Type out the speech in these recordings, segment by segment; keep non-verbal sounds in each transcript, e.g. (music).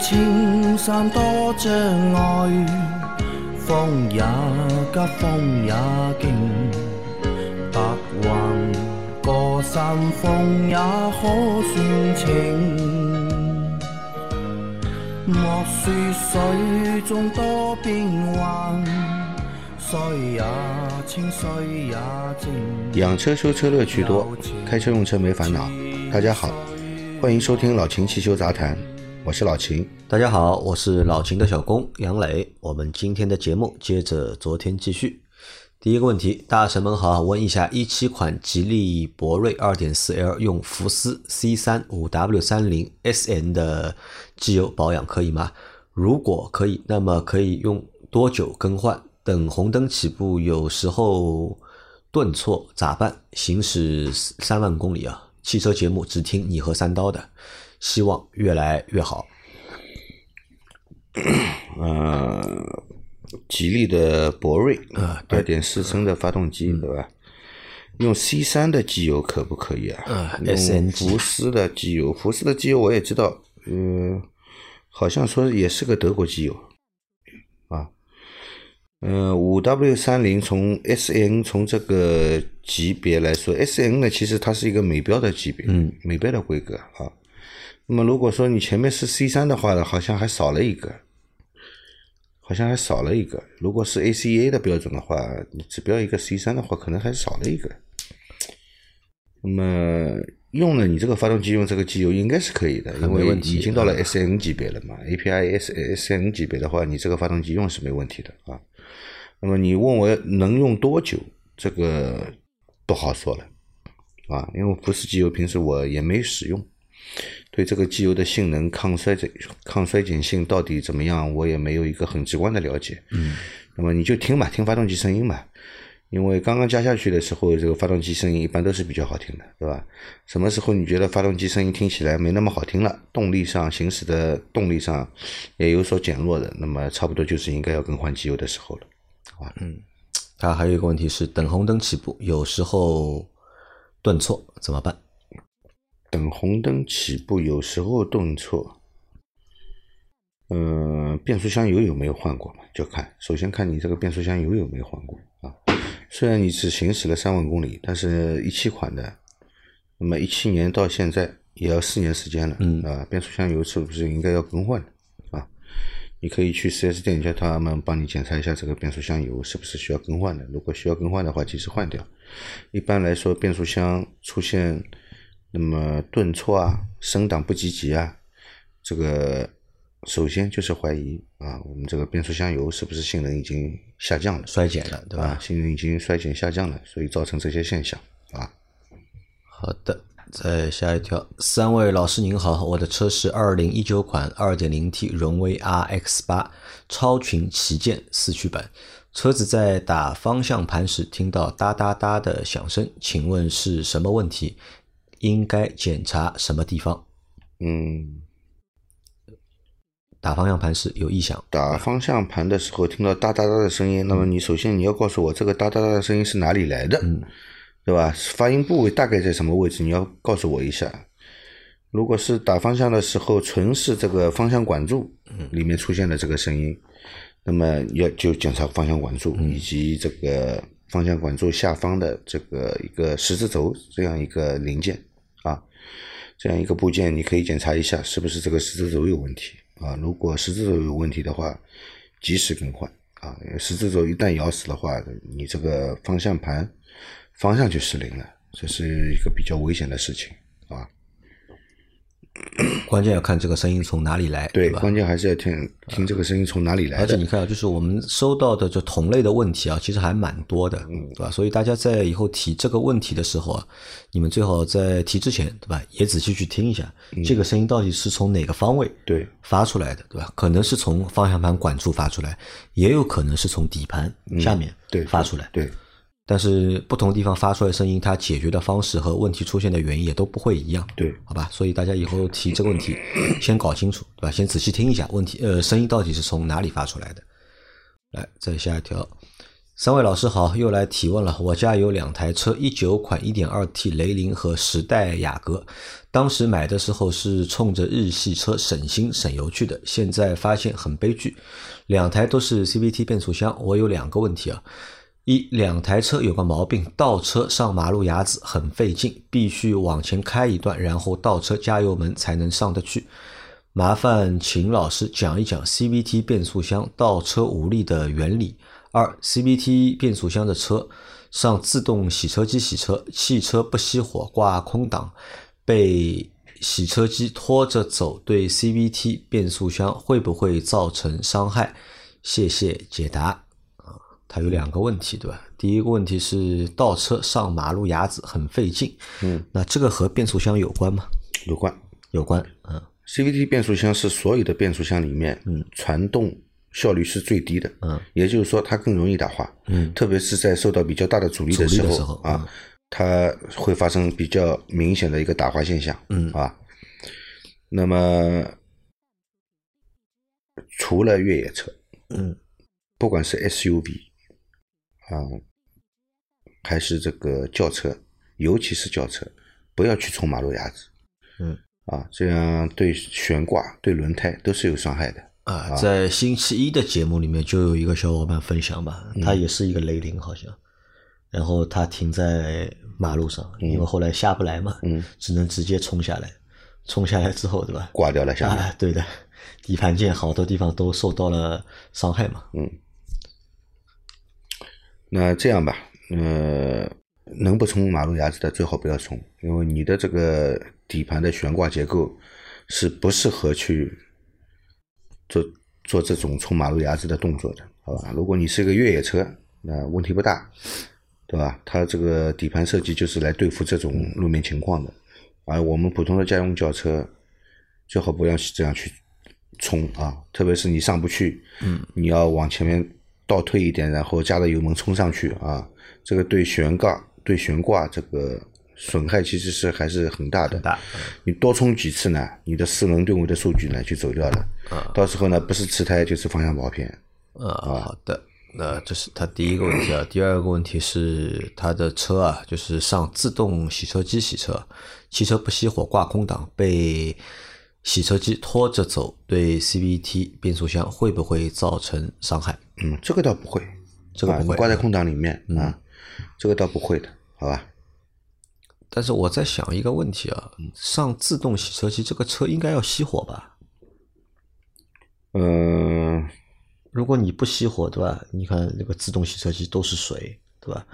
青山多障碍，风也急，风也劲，白云过山峰也可算情。莫说水中多变幻，水也清，水也静。养车修车乐趣多，开车用车没烦恼。大家好，欢迎收听老秦汽修杂谈，我是老秦。大家好，我是老秦的小工杨磊。我们今天的节目接着昨天继续。第一个问题，大神们好，问一下一七款吉利博瑞二点四 L 用福斯 C 三五 W 三零 SN 的机油保养可以吗？如果可以，那么可以用多久更换？等红灯起步，有时候顿挫咋办？行驶三万公里啊，汽车节目只听你和三刀的，希望越来越好。(coughs) 呃，吉利的博瑞啊二点四升的发动机，对吧？用 C 三的机油可不可以啊？啊用福斯的机油，福斯的机油我也知道，呃，好像说也是个德国机油啊。呃，五 W 三零从 S N 从这个级别来说，S N 呢其实它是一个美标的级别，嗯，美标的规格啊。那么如果说你前面是 C 三的话呢，好像还少了一个，好像还少了一个。如果是 ACEA 的标准的话，你只标一个 C 三的话，可能还少了一个。那么用了你这个发动机用这个机油应该是可以的，因为已经到了 SN 级别了嘛。API S SN 级别的话，你这个发动机用是没问题的啊。那么你问我能用多久，这个不好说了啊，因为不是机油平时我也没使用，对这个机油的性能、抗衰减、抗衰减性到底怎么样，我也没有一个很直观的了解。嗯，那么你就听吧，听发动机声音吧。因为刚刚加下去的时候，这个发动机声音一般都是比较好听的，对吧？什么时候你觉得发动机声音听起来没那么好听了，动力上行驶的动力上也有所减弱的，那么差不多就是应该要更换机油的时候了。嗯，它还有一个问题是，等红灯起步，有时候顿挫怎么办？等红灯起步，有时候顿挫。嗯、变速箱油有没有换过嘛？就看，首先看你这个变速箱油有没有换过啊。虽然你只行驶了三万公里，但是一七款的，那么一七年到现在也要四年时间了，嗯啊，变速箱油是不是应该要更换啊？你可以去 4S 店叫他们帮你检查一下这个变速箱油是不是需要更换的。如果需要更换的话，及时换掉。一般来说，变速箱出现那么顿挫啊、升档不积极啊，这个首先就是怀疑啊，我们这个变速箱油是不是性能已经下降了，衰减了，对吧？啊，性能已经衰减下降了，所以造成这些现象啊。好的，再下一条，三位老师您好，我的车是二零一九款二点零 T 荣威 RX 八超群旗舰四驱版，车子在打方向盘时听到哒哒哒的响声，请问是什么问题？应该检查什么地方？嗯，打方向盘时有异响，打方向盘的时候听到哒哒哒的声音，那么你首先你要告诉我这个哒哒哒的声音是哪里来的，对吧？发音部位大概在什么位置？你要告诉我一下。如果是打方向的时候纯是这个方向管柱里面出现的这个声音，那么要就检查方向管柱以及这个方向管柱下方的这个一个十字轴这样一个零件啊，这样一个部件，你可以检查一下是不是这个十字轴有问题啊。如果十字轴有问题的话，及时更换啊。十字轴一旦咬死的话，你这个方向盘方向就失灵了，这是一个比较危险的事情。(clears throat) 关键要看这个声音从哪里来，对，吧？关键还是要听听这个声音从哪里来而且你。看啊，就是我们收到的这同类的问题啊，其实还蛮多的，嗯对吧？所以大家在以后提这个问题的时候啊，你们最好在提之前，对吧？也仔细去听一下，这个声音到底是从哪个方位嗯对发出来的，对吧？可能是从方向盘管处发出来，也有可能是从底盘下面嗯对发出来。对，但是不同地方发出来的声音，它解决的方式和问题出现的原因也都不会一样。对好吧，所以大家以后提这个问题，先搞清楚，对吧？先仔细听一下问题，呃，声音到底是从哪里发出来的。来，再下一条，三位老师好，又来提问了。我家有两台车，一九款一点二 T 雷凌和时代雅阁，当时买的时候是冲着日系车省心省油去的，现在发现很悲剧，两台都是 CVT 变速箱。我有两个问题啊，一两台车有个毛病，倒车上马路牙子很费劲，必须往前开一段，然后倒车加油门才能上得去。麻烦秦老师讲一讲 CVT 变速箱倒车无力的原理。二 CVT 变速箱的车上自动洗车机洗车，汽车不熄火挂空挡，被洗车机拖着走，对 CVT 变速箱会不会造成伤害？谢谢解答。啊，它有两个问题，对吧？第一个问题是倒车上马路牙子很费劲，嗯，那这个和变速箱有关吗？有关。有关，嗯。CVT 变速箱是所有的变速箱里面，嗯，传动效率是最低的，嗯，也就是说它更容易打滑，嗯。特别是在受到比较大的阻力的时候啊，它会发生比较明显的一个打滑现象，嗯。啊，那么除了越野车，嗯。不管是 SUV 啊，还是这个轿车，尤其是轿车，不要去冲马路牙子嗯。啊，这样对悬挂、对轮胎都是有伤害的。啊，在星期一的节目里面就有一个小伙伴分享吧，他也是一个雷凌好像，然后他停在马路上，因为后来下不来嘛，嗯，只能直接冲下来，冲下来之后对吧？挂掉了下来，啊，对的，底盘件好多地方都受到了伤害嘛。嗯，那这样吧，呃，能不冲马路牙子的最好不要冲，因为你的这个底盘的悬挂结构是不适合去做做这种冲马路牙子的动作的，好吧？如果你是一个越野车，那问题不大，对吧？它这个底盘设计就是来对付这种路面情况的，而我们普通的家用轿车最好不要这样去冲啊，特别是你上不去，嗯，你要往前面倒退一点，然后加了油门冲上去啊，这个对悬挂对悬挂这个损害其实是还是很大的。大，你多冲几次呢，你的四轮定位的数据呢就走掉了，到时候呢不是吃胎就是方向跑偏。呃，好的，那这是他第一个问题啊。第二个问题是他的车啊，就是上自动洗车机洗车，汽车不熄火挂空挡，被洗车机拖着走，对 CVT 变速箱会不会造成伤害？嗯，这个倒不会，这个不会嗯啊你挂在空档里面啊，这个倒不会的，好吧？但是我在想一个问题啊，上自动洗车机这个车应该要熄火吧？嗯，如果你不熄火，对吧？你看那个自动洗车机都是水，对吧？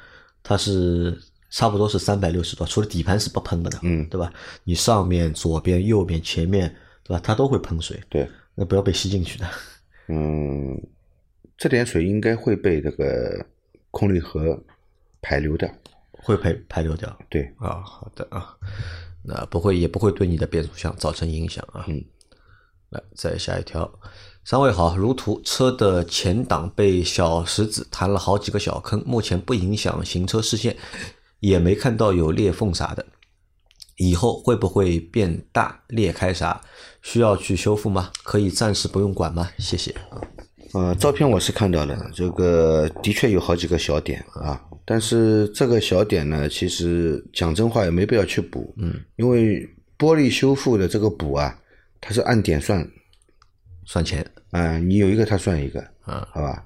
它是差不多是三百六十度，除了底盘是不喷的的，嗯对吧？你上面、左边、右边、前面，对吧？它都会喷水，对，那不要被吸进去的。嗯，这点水应该会被这个空滤盒排流掉。会排排流掉对，啊，好的啊，那不会也不会对你的变速箱造成影响啊。嗯，来再下一条，三位好，如图车的前挡被小石子弹了好几个小坑，目前不影响行车视线，也没看到有裂缝啥的。以后会不会变大裂开啥？需要去修复吗？可以暂时不用管吗？谢谢。呃，照片我是看到了，这个的确有好几个小点啊，但是这个小点呢，其实讲真话也没必要去补，嗯，因为玻璃修复的这个补啊，它是按点算，算钱啊、你有一个它算一个，啊，好吧？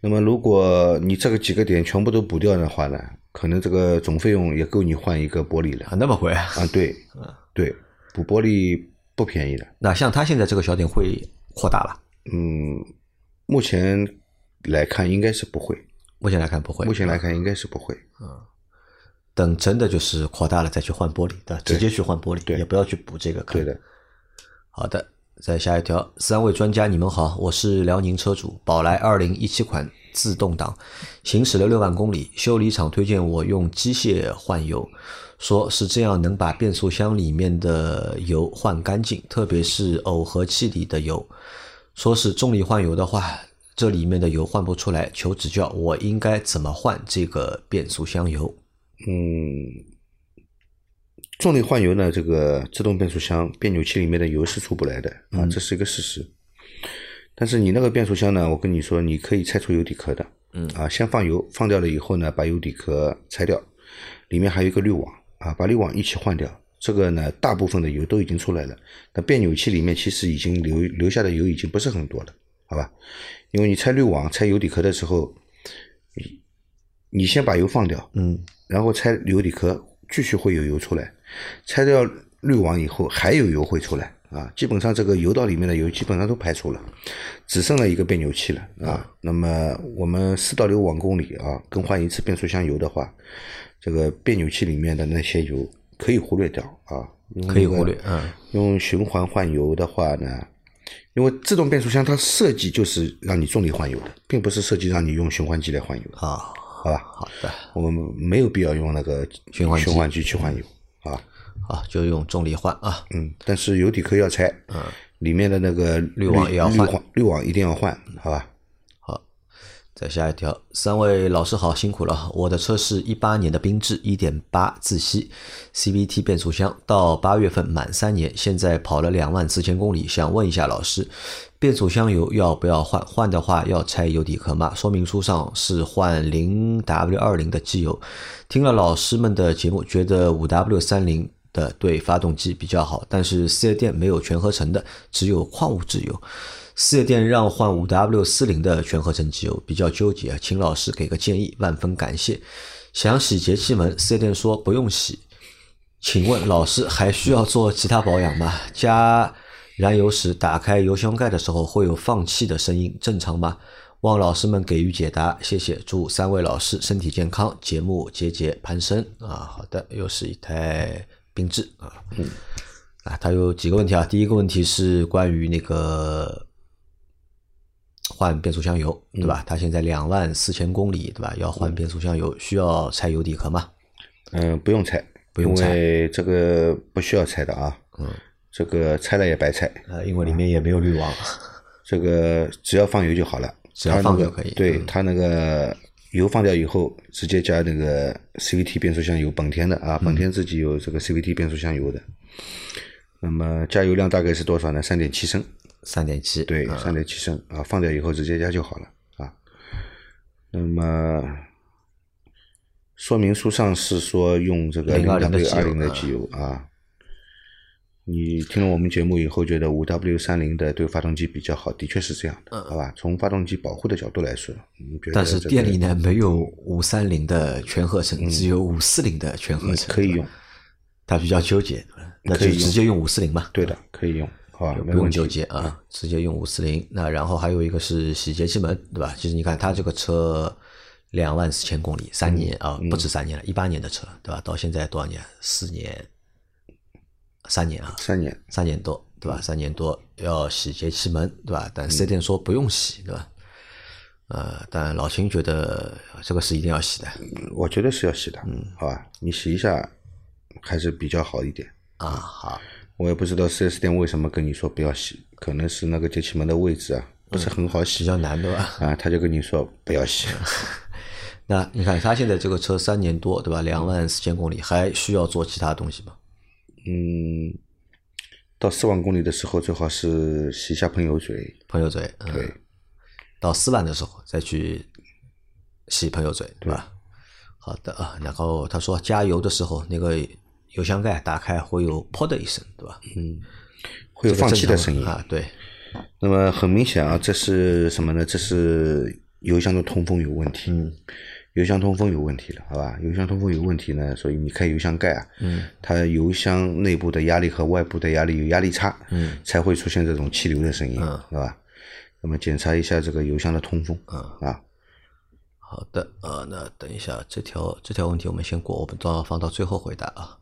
那么如果你这个几个点全部都补掉的话呢，可能这个总费用也够你换一个玻璃了啊，那么贵啊？啊，对，(laughs) 对，补玻璃不便宜的，那像他现在这个小点会扩大了？嗯，目前来看应该是不会，目前来看不会。目前来看应该是不会。嗯等真的就是扩大了再去换玻璃，对吧？直接去换玻璃，对也不要去补这个坑。对的，好的，再下一条，三位专家，你们好，我是辽宁车主，宝来二零一七款自动挡，行驶了六万公里，修理厂推荐我用机械换油，说是这样能把变速箱里面的油换干净，特别是耦合器里的油，说是重力换油的话。这里面的油换不出来，求指教，我应该怎么换这个变速箱油？嗯，重力换油呢，这个自动变速箱变扭器里面的油是出不来的啊，这是一个事实。但是你那个变速箱呢，我跟你说，你可以拆除油底壳的嗯啊，先放油，放掉了以后呢，把油底壳拆掉，里面还有一个滤网啊，把滤网一起换掉。这个呢，大部分的油都已经出来了。那变扭器里面其实已经留留下的油已经不是很多了，好吧？因为你拆滤网、拆油底壳的时候，你你先把油放掉，嗯然后拆油底壳，继续会有油出来。拆掉滤网以后，还有油会出来啊。基本上这个油道里面的油基本上都排出了，只剩了一个变扭器了啊。那么我们四到六万公里啊，更换一次变速箱油的话，这个变扭器里面的那些油可以忽略掉啊。可以忽略嗯用循环换油的话呢，因为自动变速箱它设计就是让你重力换油的，并不是设计让你用循环机来换油的，啊，好吧？好的，我们没有必要用那个循环循环机去换油啊。好，就用重力换啊。嗯，但是油底壳要拆，嗯，里面的那个滤网也要换滤网一定要换，好吧？再下一条，三位老师好，辛苦了。我的车是一八年的缤智一点八自吸 CVT 变速箱，到八月份满三年，现在跑了两万四千公里，想问一下老师，变速箱油要不要换？换的话要拆油底壳吗？说明书上是换零 W 二零的机油。听了老师们的节目，觉得五 W 三零的对发动机比较好，但是四 S 店没有全合成的，只有矿物质油。四 S 店让换五 W 四零的全合成机油，比较纠结，请老师给个建议，万分感谢。想洗节气门，四 S 店说不用洗。请问老师还需要做其他保养吗？加燃油时打开油箱盖的时候会有放气的声音，正常吗？望老师们给予解答，谢谢。祝三位老师身体健康，节目节节攀升啊！好的，又是一台缤智啊，嗯，啊，它有几个问题啊？第一个问题是关于那个换变速箱油，对吧？它现在两万四千公里，对吧？要换变速箱油，需要拆油底壳吗？嗯，不用拆，不用拆因为这个不需要拆的啊。嗯，这个拆了也白拆，呃，因为里面也没有滤网。(laughs) 这个只要放油就好了，只要放就可以对，嗯它那个油放掉以后，直接加那个 CVT 变速箱油，本田的啊，嗯本田自己有这个 CVT 变速箱油的。那么加油量大概是多少呢？三点七升，三点七，对，嗯三点七升啊，放掉以后直接加就好了啊。那么说明书上是说用这个零020的 W 机油二零的机油啊。你听了我们节目以后，觉得五 W 三零的对发动机比较好，的确是这样的，好吧？从发动机保护的角度来说，你觉得嗯但是店里呢没有五三零的全合成，只有五四零的全合成，可以用，他比较纠结，那就可以直接用五四零吧，对的，可以用，好吧？不用纠结啊，直接用五四零。那然后还有一个是洗节气门，对吧？其实你看它这个车两万四千公里，三年啊，不止三年了，一八年的车，对吧？到现在多少年？四年，三年啊，三年，三年多，对吧？三年多要洗节气门，对吧？但四 S 店说不用洗，对吧？呃，但老秦觉得这个是一定要洗的我觉得是要洗的，嗯，好吧？你洗一下还是比较好一点。啊。好，我也不知道四 S 店为什么跟你说不要洗，可能是那个节气门的位置啊不是很好洗比较难，对吧？啊，他就跟你说不要洗。(laughs) 那你看他现在这个车三年多，对吧？两万四千公里，还需要做其他东西吗？嗯，到四万公里的时候，最好是洗一下喷油嘴。喷油嘴，嗯、对，到四万的时候再去洗喷油嘴，对吧？好的啊，然后他说加油的时候，那个油箱盖打开会有“噗”的一声，对吧？嗯，会有放气的声音。啊，对，那么很明显啊，这是什么呢？这是油箱的通风有问题。嗯，油箱通风有问题了，好吧？油箱通风有问题呢，所以你开油箱盖啊，嗯，它油箱内部的压力和外部的压力有压力差，嗯，才会出现这种气流的声音，嗯是吧？那么检查一下这个油箱的通风，嗯啊，好的，呃，那等一下，这条这条问题我们先过，我们到放到最后回答啊。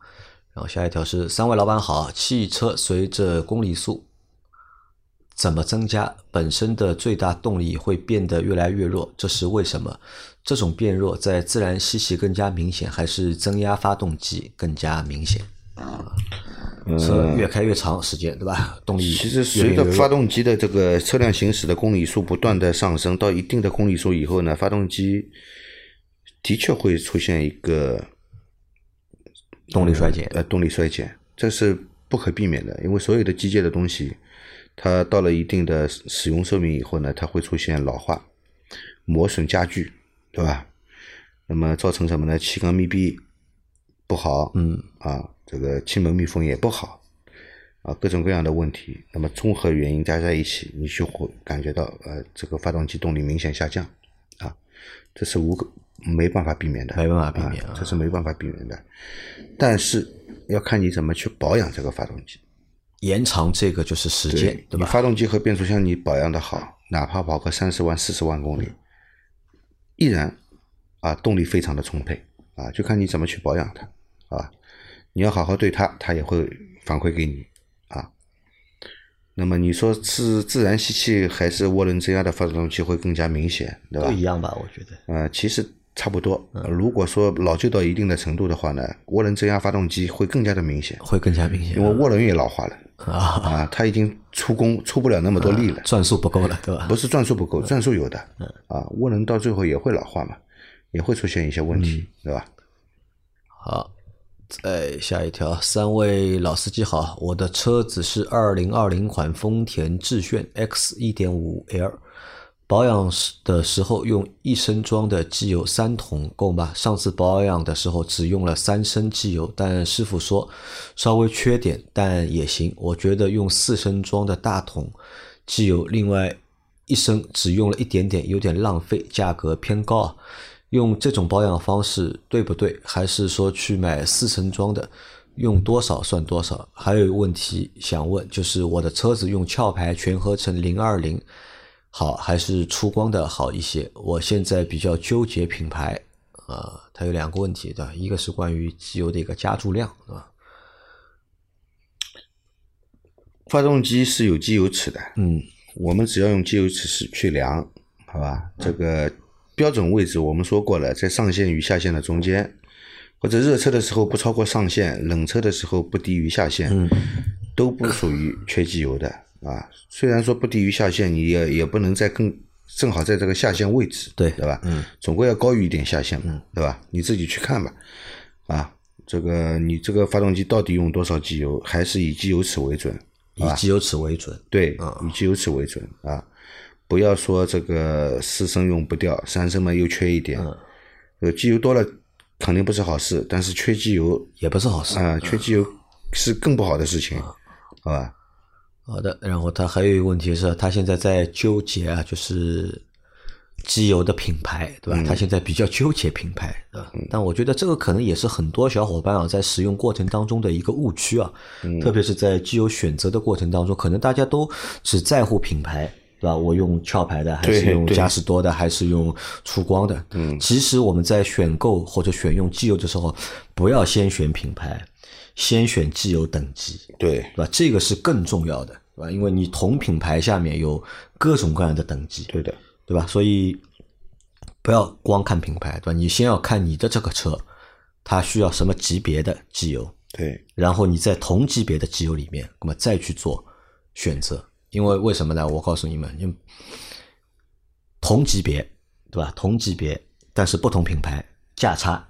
然后下一条是三位老板好，汽车随着公里数怎么增加，本身的最大动力会变得越来越弱，这是为什么？这种变弱在自然吸气更加明显，还是增压发动机更加明显？车越开越长时间，对吧？动力其实随着发动机的这个车辆行驶的公里数不断的上升，到一定的公里数以后呢，发动机的确会出现一个动力衰减，呃，动力衰减，这是不可避免的，因为所有的机械的东西，它到了一定的使用寿命以后呢，它会出现老化、磨损加剧对吧？那么造成什么呢？气缸密闭不好，嗯啊，这个气门密封也不好，啊，各种各样的问题，那么综合原因加在一起，你就会感觉到呃，这个发动机动力明显下降，啊，这是无可没办法避免的，没办法避免啊这是没办法避免的。但是要看你怎么去保养这个发动机，延长这个就是时间，对吧？你发动机和变速箱你保养的好，哪怕跑个三十万、四十万公里，依然啊动力非常的充沛啊，就看你怎么去保养它啊。你要好好对它，它也会反馈给你啊。那么你说是自然吸气还是涡轮增压的发动机会更加明显，对吧都？一样吧，我觉得。呃，其实差不多。呃如果说老旧到一定的程度的话呢，涡轮增压发动机会更加的明显，会更加明显。因为涡轮也老化了。啊，啊，它已经出工出不了那么多力了。转速不够了，对吧？不是转速不够，转速有的，啊，涡轮到最后也会老化嘛，也会出现一些问题，对吧？好，再下一条，三位老司机好，我的车子是二零二零款丰田致炫 X 一点五 L，保养的时候用一升装的机油三桶够吗？上次保养的时候只用了三升机油，但师傅说稍微缺点，但也行。我觉得用四升装的大桶机油，另外一升只用了一点点，有点浪费，价格偏高啊。用这种保养方式对不对？还是说去买四升装的，用多少算多少？还有一个问题想问，就是我的车子用壳牌全合成零二零好，还是出光的好一些？我现在比较纠结品牌，啊、它有两个问题对吧？一个是关于机油的一个加注量，对吧？发动机是有机油尺的，嗯，我们只要用机油尺是去量，好吧？这个标准位置我们说过了，在上限与下限的中间，或者热车的时候不超过上限，冷车的时候不低于下限，嗯都不属于缺机油的啊。虽然说不低于下限，你也也不能在更正好在这个下限位置，对对吧？嗯，总归要高于一点下限嘛，对吧？你自己去看吧，啊，这个你这个发动机到底用多少机油，还是以机油尺为准，以机油尺为准。对，以机油尺为准啊，不要说这个四升用不掉，三升嘛又缺一点，呃，机油多了肯定不是好事，但是缺机油也不是好事。啊、缺机油是更不好的事情，好吧？好的，然后他还有一个问题是，他现在在纠结啊，就是机油的品牌，对吧？他现在比较纠结品牌，对吧？但我觉得这个可能也是很多小伙伴啊在使用过程当中的一个误区啊，特别是在机油选择的过程当中，可能大家都只在乎品牌。对吧？我用壳牌的，还是用嘉实多的，还是用出光的？嗯，其实我们在选购或者选用机油的时候，不要先选品牌，先选机油等级。对对吧？这个是更重要的，对吧？因为你同品牌下面有各种各样的等级，对的，对吧？所以不要光看品牌，对吧？你先要看你的这个车，它需要什么级别的机油，对然后你在同级别的机油里面，那么再去做选择。因为为什么呢？我告诉你们，因为同级别，对吧？同级别，但是不同品牌，价差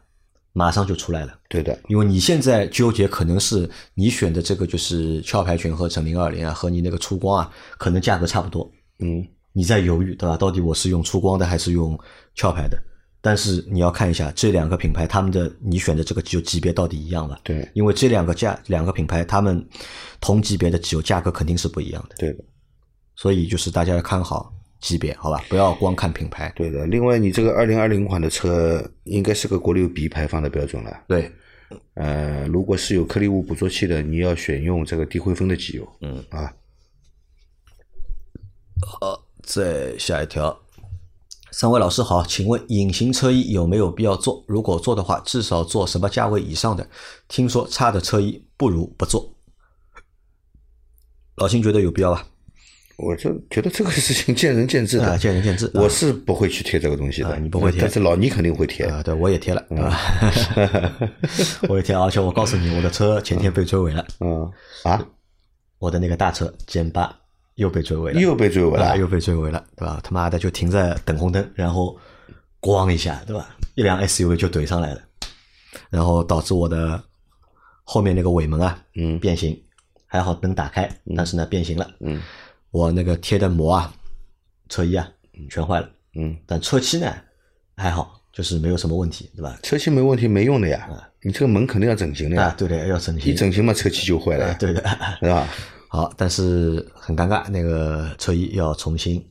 马上就出来了。对的，因为你现在纠结，可能是你选的这个就是壳牌全合成零二零啊，和你那个出光啊，可能价格差不多。嗯，你在犹豫，对吧？到底我是用出光的还是用壳牌的？但是你要看一下这两个品牌，他们的你选的这个机油级别到底一样吧？对因为这两个价两个品牌，他们同级别的机油价格肯定是不一样的，对的，所以就是大家要看好级别，好吧？不要光看品牌。对的。另外，你这个二零二零款的车应该是个国六 B 排放的标准了。对，呃，如果是有颗粒物捕捉器的，你要选用这个低灰分的机油。嗯啊，好，再下一条。三位老师好，请问隐形车衣有没有必要做？如果做的话，至少做什么价位以上的？听说差的车衣不如不做。老秦觉得有必要吧？我就觉得这个事情见仁见智的，啊，见仁见智。我是不会去贴这个东西的，啊你不会贴但是老倪肯定会贴。啊，对我也贴了，对吧？我也贴，而且我告诉你，我的车前天被追尾了，嗯啊，我的那个大车歼八又被追尾了，又被追尾了，啊又被追尾了，对吧？他妈的就停在等红灯，然后咣一下，对吧？一辆 SUV 就怼上来了，然后导致我的后面那个尾门啊，嗯变形，还好灯打开，但是呢变形了，嗯我那个贴的膜啊，车衣啊全坏了，嗯但车漆呢还好，就是没有什么问题，对吧？车漆没问题没用的呀，你这个门肯定要整形的啊呀，，对的，要整形一，整形嘛车漆就坏了，啊对的。(laughs) 对吧？好，但是很尴尬，那个车衣要重新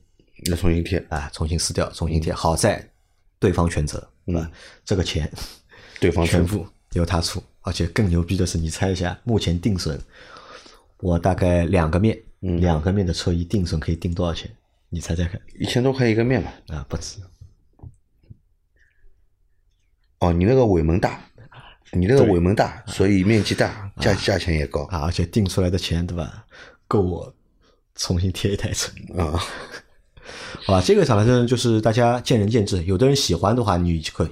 要重新贴，啊，重新撕掉，重新贴。好在对方全责，对吧？这个钱对方全付由他出，而且更牛逼的是，你猜一下，目前定损，我大概两个面，两个面的车一定损可以定多少钱？你猜猜看一千多块一个面嘛。啊？不止，哦，你那个尾门大，你那个尾门大，所以面积大，价价钱也高啊，而且定出来的钱，对吧？够我重新贴一台车。啊。(laughs) 好吧，这个反正就是大家见仁见智，有的人喜欢的话，你可以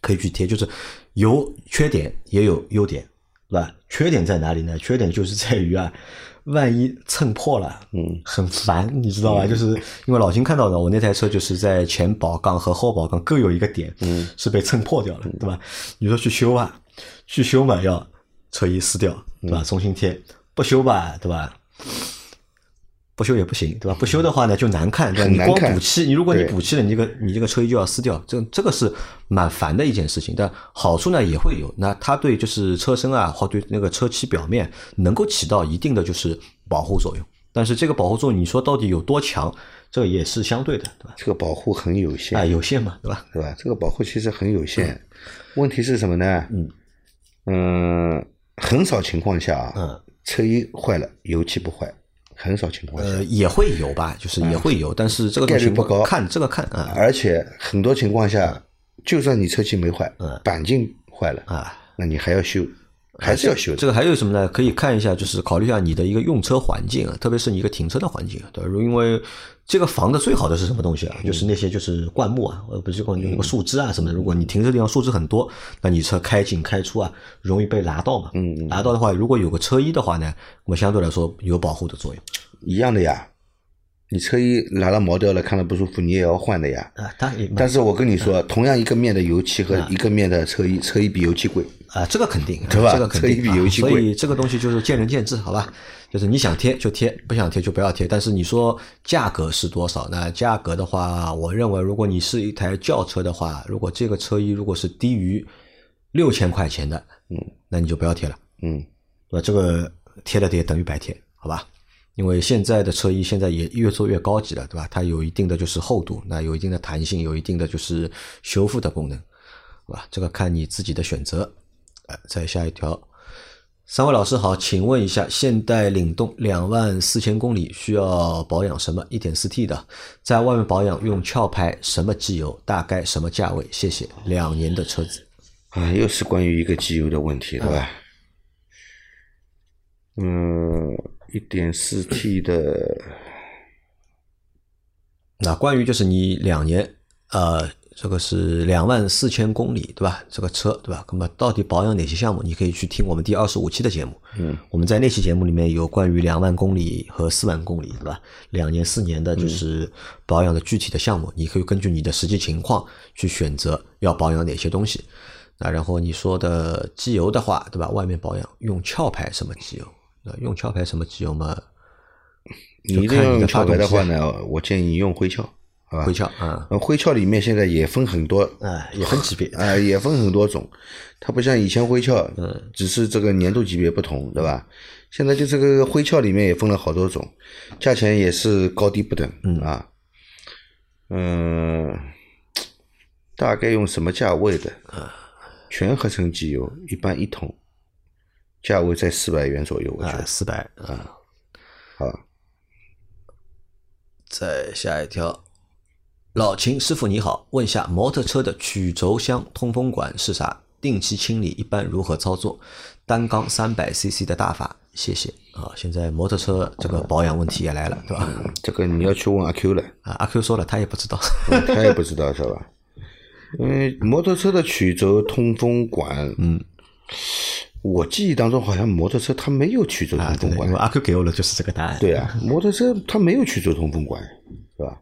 可以去贴，就是有缺点也有优点，对吧？缺点在哪里呢？缺点就是在于啊，万一蹭破了，嗯，很烦，你知道吧？就是因为老金看到的，我那台车就是在前保杠和后保杠各有一个点，嗯，是被蹭破掉了，对吧？你说去修吧，去修嘛，要车衣撕掉，对吧？重新贴，不修吧，对吧？不修也不行，对吧？不修的话呢，就难看，对吧？你光补漆，你如果你补漆了，你这个你这个车衣就要撕掉，这这个是蛮烦的一件事情。但好处呢也会有，那它对就是车身啊，或对那个车漆表面能够起到一定的就是保护作用。但是这个保护作用，你说到底有多强，这个也是相对的，对吧？这个保护很有限，啊，有限嘛，对吧？对吧？这个保护其实很有限。问题是什么呢？嗯嗯，很少情况下啊，嗯车衣坏了，油漆不坏，很少情况下，呃，也会有吧，就是也会有，但是这个概率不高看这个看啊。而且很多情况下，就算你车漆没坏，钣金坏了，嗯啊。那你还要修，还是要修的。这个还有什么呢？可以看一下，就是考虑一下你的一个用车环境啊，特别是你一个停车的环境啊，对吧？因为这个房子最好的是什么东西啊？就是那些就是灌木啊，呃，不是灌木，那个树枝啊什么的。如果你停车地方树枝很多，那你车开进开出啊，容易被拿到嘛。嗯，拿到的话，如果有个车衣的话呢，那么相对来说有保护的作用一样的呀。你车衣拿了毛掉了，看了不舒服，你也要换的呀。啊。但是我跟你嗯说，同样一个面的油漆和一个面的车衣，车衣比油漆贵。啊，这个肯定，对吧这个肯定，所贵以这个东西就是见仁见智，好吧？就是你想贴就贴，不想贴就不要贴。但是你说价格是多少？那价格的话，我认为如果你是一台轿车的话，如果这个车衣如果是低于六千块钱的，嗯，那你就不要贴了，嗯，对吧？这个贴了贴等于白贴，好吧？因为现在的车衣现在也越做越高级了，对吧？它有一定的就是厚度，那有一定的弹性，有一定的就是修复的功能，对吧？这个看你自己的选择。哎，再下一条，三位老师好，请问一下，现代领动两万四千公里需要保养什么？一点四 T 的，在外面保养用壳牌什么机油？大概什么价位？谢谢。两年的车子，啊，又是关于一个机油的问题，对吧？嗯，一点四 T 的，那关于就是你两年，呃，这个是两万四千公里，对吧？这个车，对吧？那么到底保养哪些项目？你可以去听我们第二十五期的节目。嗯，我们在那期节目里面有关于两万公里和四万公里，对吧？两年、四年的就是保养的具体的项目，你可以根据你的实际情况去选择要保养哪些东西。那然后你说的机油的话，对吧？外面保养用壳牌什么机油？那用壳牌什么机油嘛？你用壳牌的话呢，我建议用灰壳，好吧？灰壳啊，呃灰壳里面现在也分很多，啊，也分级别。啊，(laughs) 也分很多种，它不像以前灰壳，嗯，只是这个年度级别不同，对吧？现在就这个灰壳里面也分了好多种，价钱也是高低不等，嗯啊，嗯，大概用什么价位的？啊全合成机油一般一桶，价位在四百元左右，我觉啊，得。四百啊。好，再下一条，老秦师傅你好，问下摩托车的曲轴箱通风管是啥？定期清理一般如何操作？单缸三百 CC 的大法，谢谢啊！现在摩托车这个保养问题也来了，对吧？这个你要去问阿 Q 了，啊，阿 Q 说了，他也不知道。嗯他也不知道是吧？因为摩托车的曲轴通风管，嗯，我记忆当中好像摩托车它没有曲轴通风管因为，阿 Q 给我的就是这个答案。对啊，摩托车它没有曲轴通风管，是吧？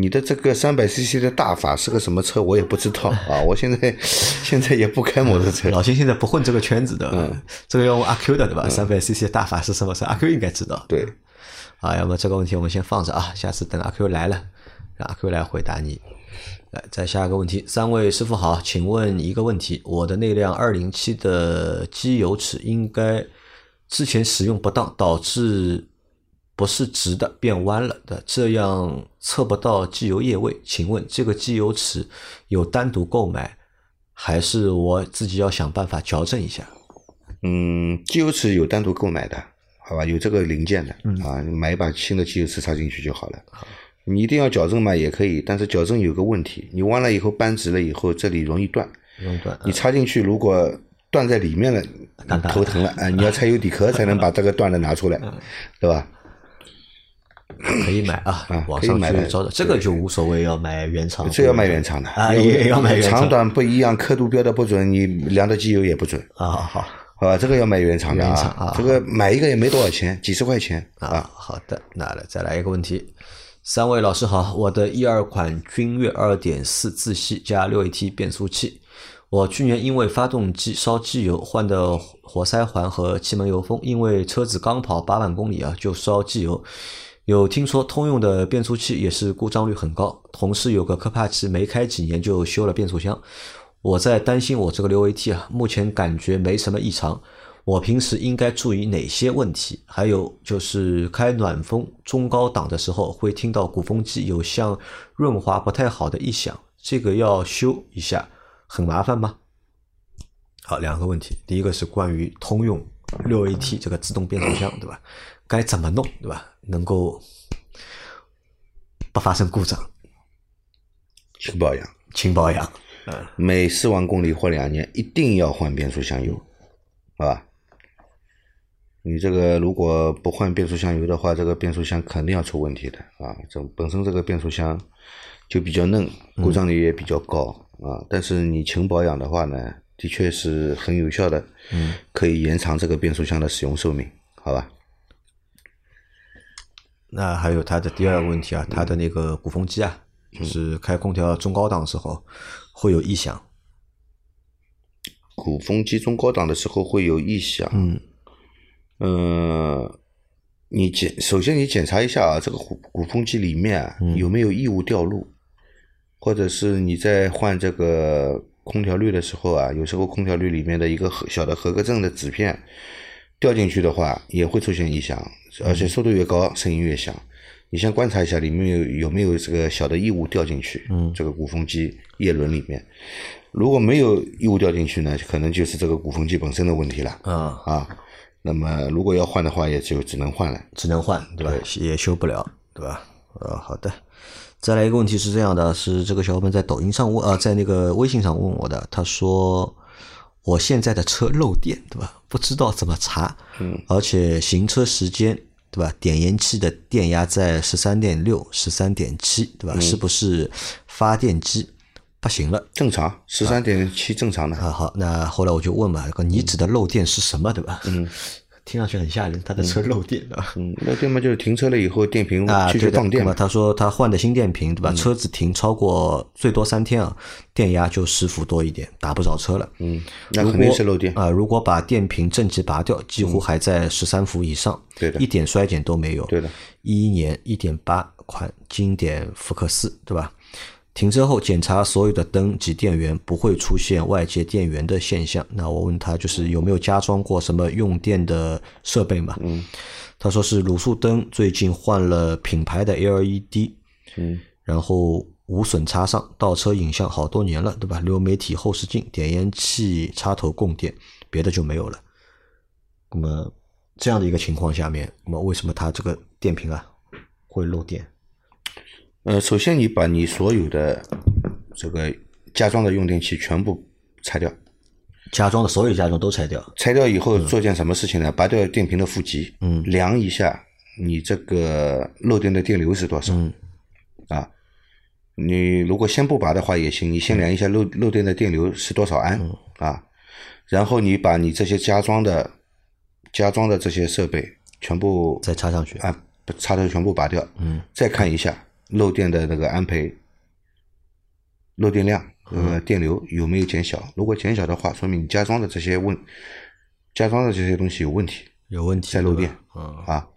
你的这个三百 CC 的大法是个什么车，我也不知道啊。我现在现在也不开摩托车，老秦现在不混这个圈子的，嗯，这个要问阿 Q 的，对吧？三百 CC 的大法是什么车？阿 Q 应该知道。对，啊，要么这个问题我们先放着啊，下次等阿 Q 来了，让阿 Q 来回答你。来，再下一个问题，三位师傅好，请问一个问题：我的那辆二零七的机油尺应该之前使用不当，导致不是直的变弯了的，这样测不到机油液位。请问这个机油尺有单独购买，还是我自己要想办法矫正一下？嗯，机油尺有单独购买的，好吧？有这个零件的啊，你买一把新的机油尺插进去就好了。你一定要矫正嘛，也可以，但是矫正有个问题，你弯了以后扳直了以后，这里容易断。容易断。你插进去，如果断在里面了，头疼了。啊，你要拆油底壳才能把这个断的拿出来，对吧？可以买啊啊，网上买的去找找，这个就无所谓，要买原厂。这要买原厂的啊，也要买原厂长短不一样，刻度标的不准，你量的机油也不准，啊。好好好吧？这个要买原厂的原厂啊这个买一个也没多少钱，几十块钱啊啊。，好的，那来再来一个问题。三位老师好，我的一二款君越二点四自吸加六 AT 变速器，我去年因为发动机烧机油换的活塞环和气门油封，因为车子刚跑八万公里啊就烧机油。有听说通用的变速器也是故障率很高，同事有个科帕奇没开几年就修了变速箱，我在担心我这个六 AT 啊，目前感觉没什么异常，我平时应该注意哪些问题？还有就是开暖风中高档的时候，会听到鼓风机有像润滑不太好的异响，这个要修一下，很麻烦吗？好，两个问题，第一个是关于通用六 AT 这个自动变速箱，对吧？该怎么弄，对吧？能够不发生故障，轻保养，轻保养。每四万公里或两年一定要换变速箱油，好吧？你这个如果不换变速箱油的话，这个变速箱肯定要出问题的啊！这本身这个变速箱就比较嫩，故障率也比较高啊。但是你勤保养的话呢，的确是很有效的，嗯，可以延长这个变速箱的使用寿命，好吧？那还有它的第二个问题啊，它的那个鼓风机啊，就是开空调中高档的时候会有异响。鼓风机中高档的时候会有异响，嗯。呃，你检首先你检查一下啊，这个鼓鼓风机里面啊有没有异物掉落，或者是你在换这个空调滤的时候啊，有时候空调滤里面的一个合小的合格证的纸片掉进去的话，也会出现异响，而且速度越高，声音越响。你先观察一下里面有有没有这个小的异物掉进去，嗯这个鼓风机叶轮里面，如果没有异物掉进去呢，可能就是这个鼓风机本身的问题了。啊，啊，那么如果要换的话，也就只能换了。只能换，对吧？也修不了，对吧？呃，好的。再来一个问题是这样的，是这个小伙伴在抖音上问，呃，在那个微信上问我的，他说我现在的车漏电，对吧？不知道怎么查，嗯，而且行车时间，对吧？点烟器的电压在十三点六、十三点七，对吧？是不是发电机不行了？正常，十三点七正常的。啊，好，那后来我就问嘛，你指的漏电是什么，对吧？嗯，听上去很吓人，他的车漏电了。嗯，那电嘛，就是停车了以后电瓶 (laughs) 啊，继续对的。放电嘛。他说他换的新电瓶，对吧？车子停超过最多三天啊，电压就十伏多一点，打不着车了。嗯，那肯定是漏电。啊、如果把电瓶正极拔掉，几乎还在十三伏以上，对的一点衰减都没有。对的，一一年一点八款经典福克斯，对吧？停车后检查所有的灯及电源，不会出现外接电源的现象。那我问他，就是有没有加装过什么用电的设备嘛？嗯，他说是卤素灯，最近换了品牌的 LED，嗯，然后无损插上，倒车影像好多年了，对吧？流媒体后视镜、点烟器插头供电，别的就没有了。那么这样的一个情况下面，那么为什么它这个电瓶啊会漏电？呃，首先你把你所有的这个加装的用电器全部拆掉，加装的所有加装都拆掉，拆掉以后做件什么事情呢？拔掉电瓶的负极，嗯量一下你这个漏电的电流是多少，嗯啊，你如果先不拔的话也行，你先量一下漏漏电的电流是多少安、嗯啊，然后你把你这些加装的加装的这些设备全部再插上去。啊插头全部拔掉，嗯再看一下漏电的那个安培漏电量呃电流有没有减小，如果减小的话，说明你加装的这些问加装的这些东西有问题有问题，在漏电嗯啊。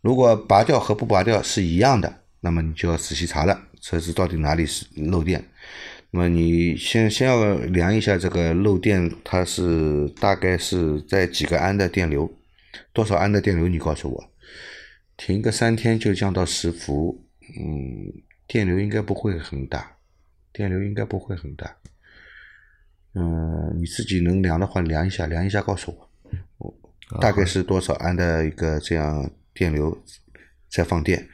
如果拔掉和不拔掉是一样的，那么你就要仔细查了，车子到底哪里是漏电。那么你先先要量一下这个漏电，它是大概是在几个安的电流，多少安的电流？你告诉我，停个三天就降到十伏，嗯，电流应该不会很大，电流应该不会很大。嗯，你自己能量的话量一下，量一下告诉我，我大概是多少安的一个这样电流在放电，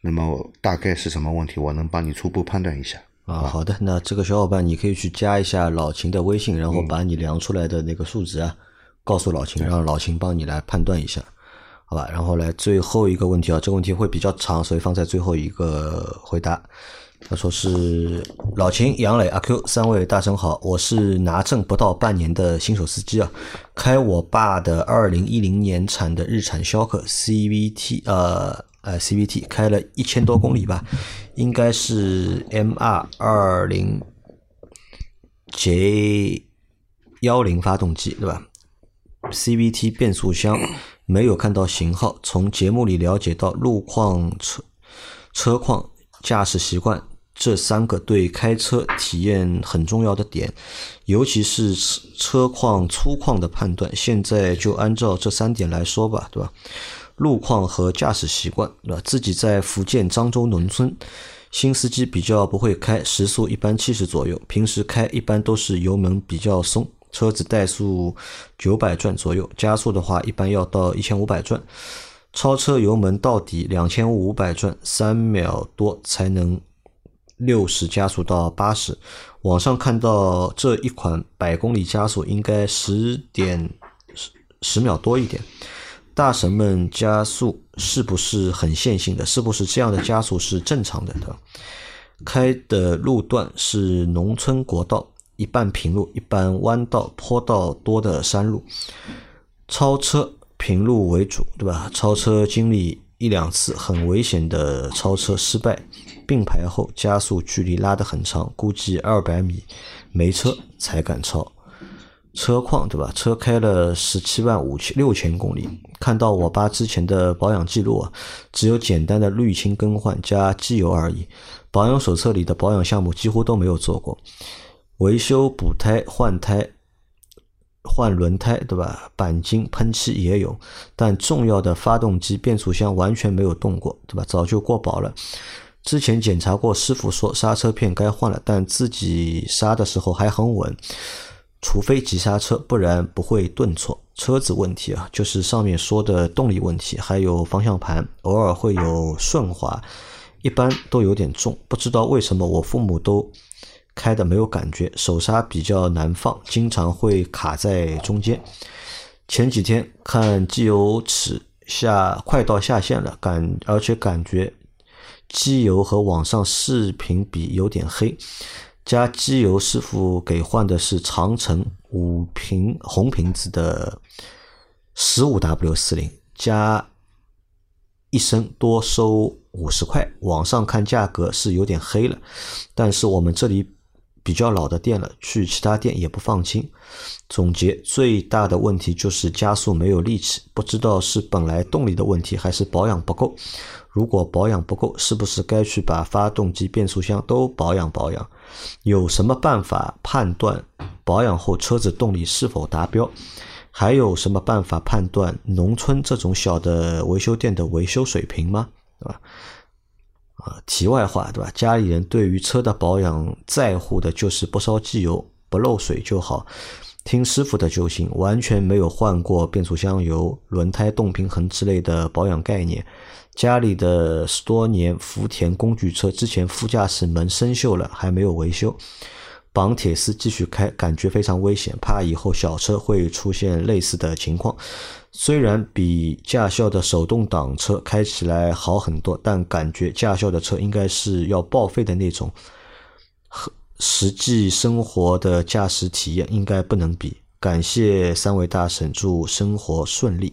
那么大概是什么问题？我能帮你初步判断一下。啊，好的，那这个小伙伴你可以去加一下老秦的微信，然后把你量出来的那个数值啊，告诉老秦，让老秦帮你来判断一下，好吧？然后来最后一个问题啊，这个问题会比较长，所以放在最后一个回答。他说是老秦、杨磊、阿 Q 三位大神好，我是拿证不到半年的新手司机啊，开我爸的二零一零年产的日产逍客 CVT，呃呃 CVT 开了一千多公里吧，应该是 MR 二零 J 幺零发动机对吧？CVT 变速箱没有看到型号，从节目里了解到路况车车况。驾驶习惯这三个对开车体验很重要的点，尤其是车况粗犷的判断。现在就按照这三点来说吧，对吧？路况和驾驶习惯，对吧？自己在福建漳州农村，新司机比较不会开，时速一般七十左右，平时开一般都是油门比较松，车子怠速九百转左右，加速的话一般要到一千五百转。超车油门到底两千五百转，三秒多才能六十加速到八十。网上看到这一款百公里加速应该十点十十秒多一点。大神们加速是不是很线性的？是不是这样的加速是正常的？开的路段是农村国道，一半平路，一半弯道、坡道多的山路。超车。平路为主，对吧？超车经历一两次很危险的超车失败，并排后加速距离拉得很长，估计二百米没车才敢超。车况，对吧？车开了十七万五千六千公里，看到我爸之前的保养记录啊，只有简单的滤清更换加机油而已，保养手册里的保养项目几乎都没有做过，维修补胎换胎。换轮胎对吧？钣金喷漆也有，但重要的发动机、变速箱完全没有动过，对吧？早就过保了。之前检查过，师傅说刹车片该换了，但自己刹的时候还很稳，除非急刹车，不然不会顿挫。车子问题啊，就是上面说的动力问题，还有方向盘偶尔会有顺滑，一般都有点重，不知道为什么我父母都。开的没有感觉，手刹比较难放，经常会卡在中间。前几天看机油尺下快到下限了，感而且感觉机油和网上视频比有点黑。加机油师傅给换的是长城五瓶红瓶子的十五 W 四零，加一升多收五十块。网上看价格是有点黑了，但是我们这里。比较老的店了，去其他店也不放心。总结最大的问题就是加速没有力气，不知道是本来动力的问题还是保养不够。如果保养不够，是不是该去把发动机、变速箱都保养保养？有什么办法判断保养后车子动力是否达标？还有什么办法判断农村这种小的维修店的维修水平吗？对吧？题外话，对吧？家里人对于车的保养在乎的就是不烧机油、不漏水就好，听师傅的就行，完全没有换过变速箱油、轮胎动平衡之类的保养概念。家里的十多年福田工具车，之前副驾驶门生锈了，还没有维修，绑铁丝继续开，感觉非常危险，怕以后小车会出现类似的情况。虽然比驾校的手动挡车开起来好很多，但感觉驾校的车应该是要报废的那种，和实际生活的驾驶体验应该不能比。感谢三位大神，祝生活顺利，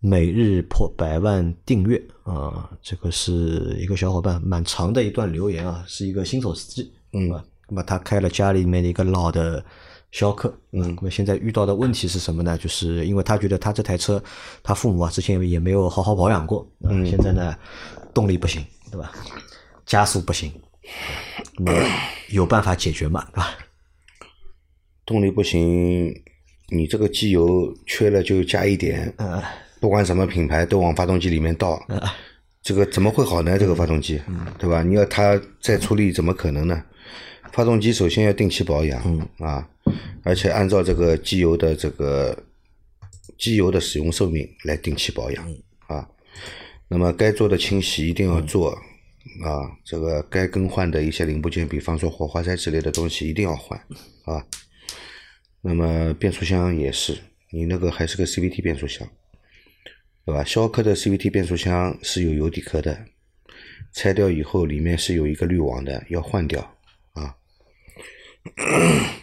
每日破百万订阅啊！这个是一个小伙伴蛮长的一段留言啊，是一个新手司机，嗯，那么他开了家里面的一个老的。逍客，嗯，那么现在遇到的问题是什么呢？就是因为他觉得他这台车，他父母啊之前也没有好好保养过，嗯，现在呢动力不行，对吧？加速不行，那么有办法解决嘛，对吧？动力不行，你这个机油缺了就加一点，嗯不管什么品牌都往发动机里面倒，这个怎么会好呢？这个发动机，嗯对吧？你要它再出力，怎么可能呢？发动机首先要定期保养，啊，而且按照这个机油的这个机油的使用寿命来定期保养，啊，那么该做的清洗一定要做，啊，这个该更换的一些零部件，比方说火花塞之类的东西一定要换，啊，那么变速箱也是，你那个还是个 CVT 变速箱，对吧？逍客的 CVT 变速箱是有油底壳的，拆掉以后里面是有一个滤网的，要换掉啊。(coughs)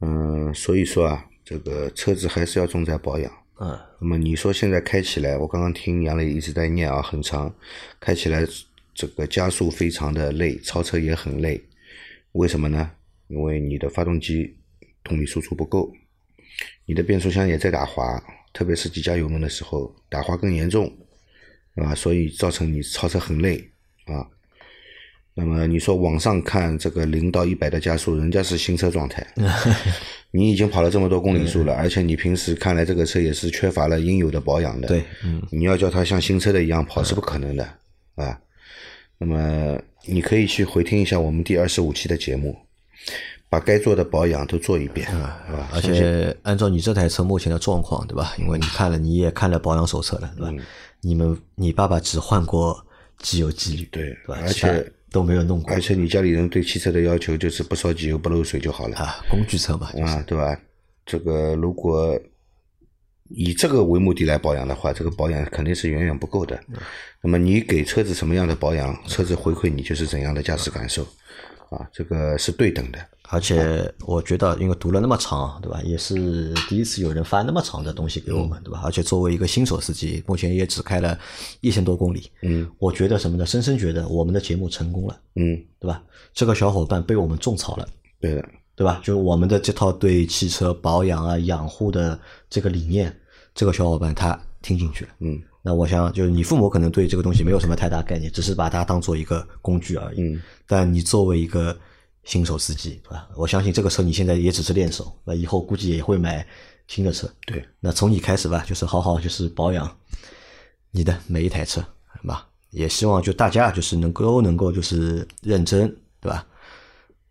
嗯，所以说啊，这个车子还是要重在保养。嗯那么你说现在开起来，我刚刚听杨磊一直在念啊，很长，开起来这个加速非常的累，超车也很累，为什么呢？因为你的发动机动力输出不够，你的变速箱也在打滑，特别是急加油门的时候，打滑更严重，啊，所以造成你超车很累啊。那么你说网上看这个零到一百的加速，人家是新车状态，(laughs) 你已经跑了这么多公里数了，而且你平时看来这个车也是缺乏了应有的保养的，对，嗯，你要叫它像新车的一样跑是不可能的啊。那么你可以去回听一下我们第二十五期的节目，把该做的保养都做一遍，啊，而且按照你这台车目前的状况，对吧？因为你看了，你也看了保养手册了，对吧？嗯你们你爸爸只换过机油机滤，对对吧？而且都没有弄过。而且你家里人对汽车的要求就是不烧机油不漏水就好了。啊，工具车嘛，啊，对吧？这个如果以这个为目的来保养的话，这个保养肯定是远远不够的。那么你给车子什么样的保养，车子回馈你就是怎样的驾驶感受，啊，这个是对等的。而且我觉得，因为读了那么长，对吧？也是第一次有人发那么长的东西给我们，对吧？而且作为一个新手司机，目前也只开了一千多公里，嗯我觉得什么呢？深深觉得我们的节目成功了，嗯，对吧？这个小伙伴被我们种草了，对的，对吧？就是我们的这套对汽车保养啊、养护的这个理念，这个小伙伴他听进去了。嗯那我想，就是你父母可能对这个东西没有什么太大概念，只是把它当做一个工具而已。嗯但你作为一个新手司机，对吧？我相信这个车你现在也只是练手，那以后估计也会买新的车。对，那从你开始吧，就是好好就是保养你的每一台车，好吧？也希望就大家就是能够能够就是认真，对吧？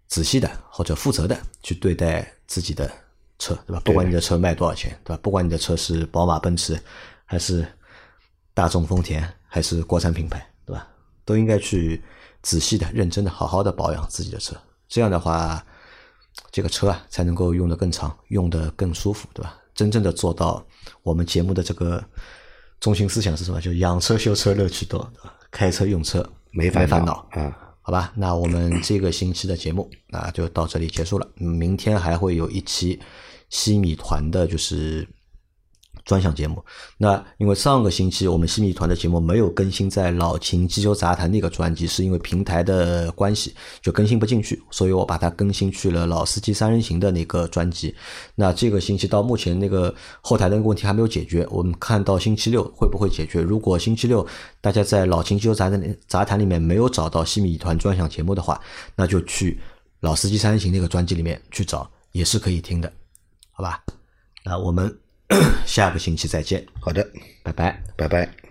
仔细的或者负责的去对待自己的车，对吧？不管你的车卖多少钱，对吧？不管你的车是宝马、奔驰，还是大众、丰田，还是国产品牌，对吧？都应该去仔细的、认真的、好好的保养自己的车。这样的话，这个车啊才能够用得更长，用得更舒服，对吧？真正的做到我们节目的这个中心思想是什么？就养车修车乐趣多，对吧？开车用车没烦烦恼啊。好吧，那我们这个星期的节目啊就到这里结束了。嗯明天还会有一期西米团的，就是专项节目。那因为上个星期我们西米团的节目没有更新在老秦机油杂谈那个专辑，是因为平台的关系就更新不进去，所以我把它更新去了老司机三人行的那个专辑。那这个星期到目前那个后台的问题还没有解决，我们看到星期六会不会解决？如果星期六大家在老秦机油杂谈杂谈里面没有找到西米团专项节目的话，那就去老司机三人行那个专辑里面去找，也是可以听的，好吧？那我们 (coughs) 下个星期再见，好的，拜拜。拜拜。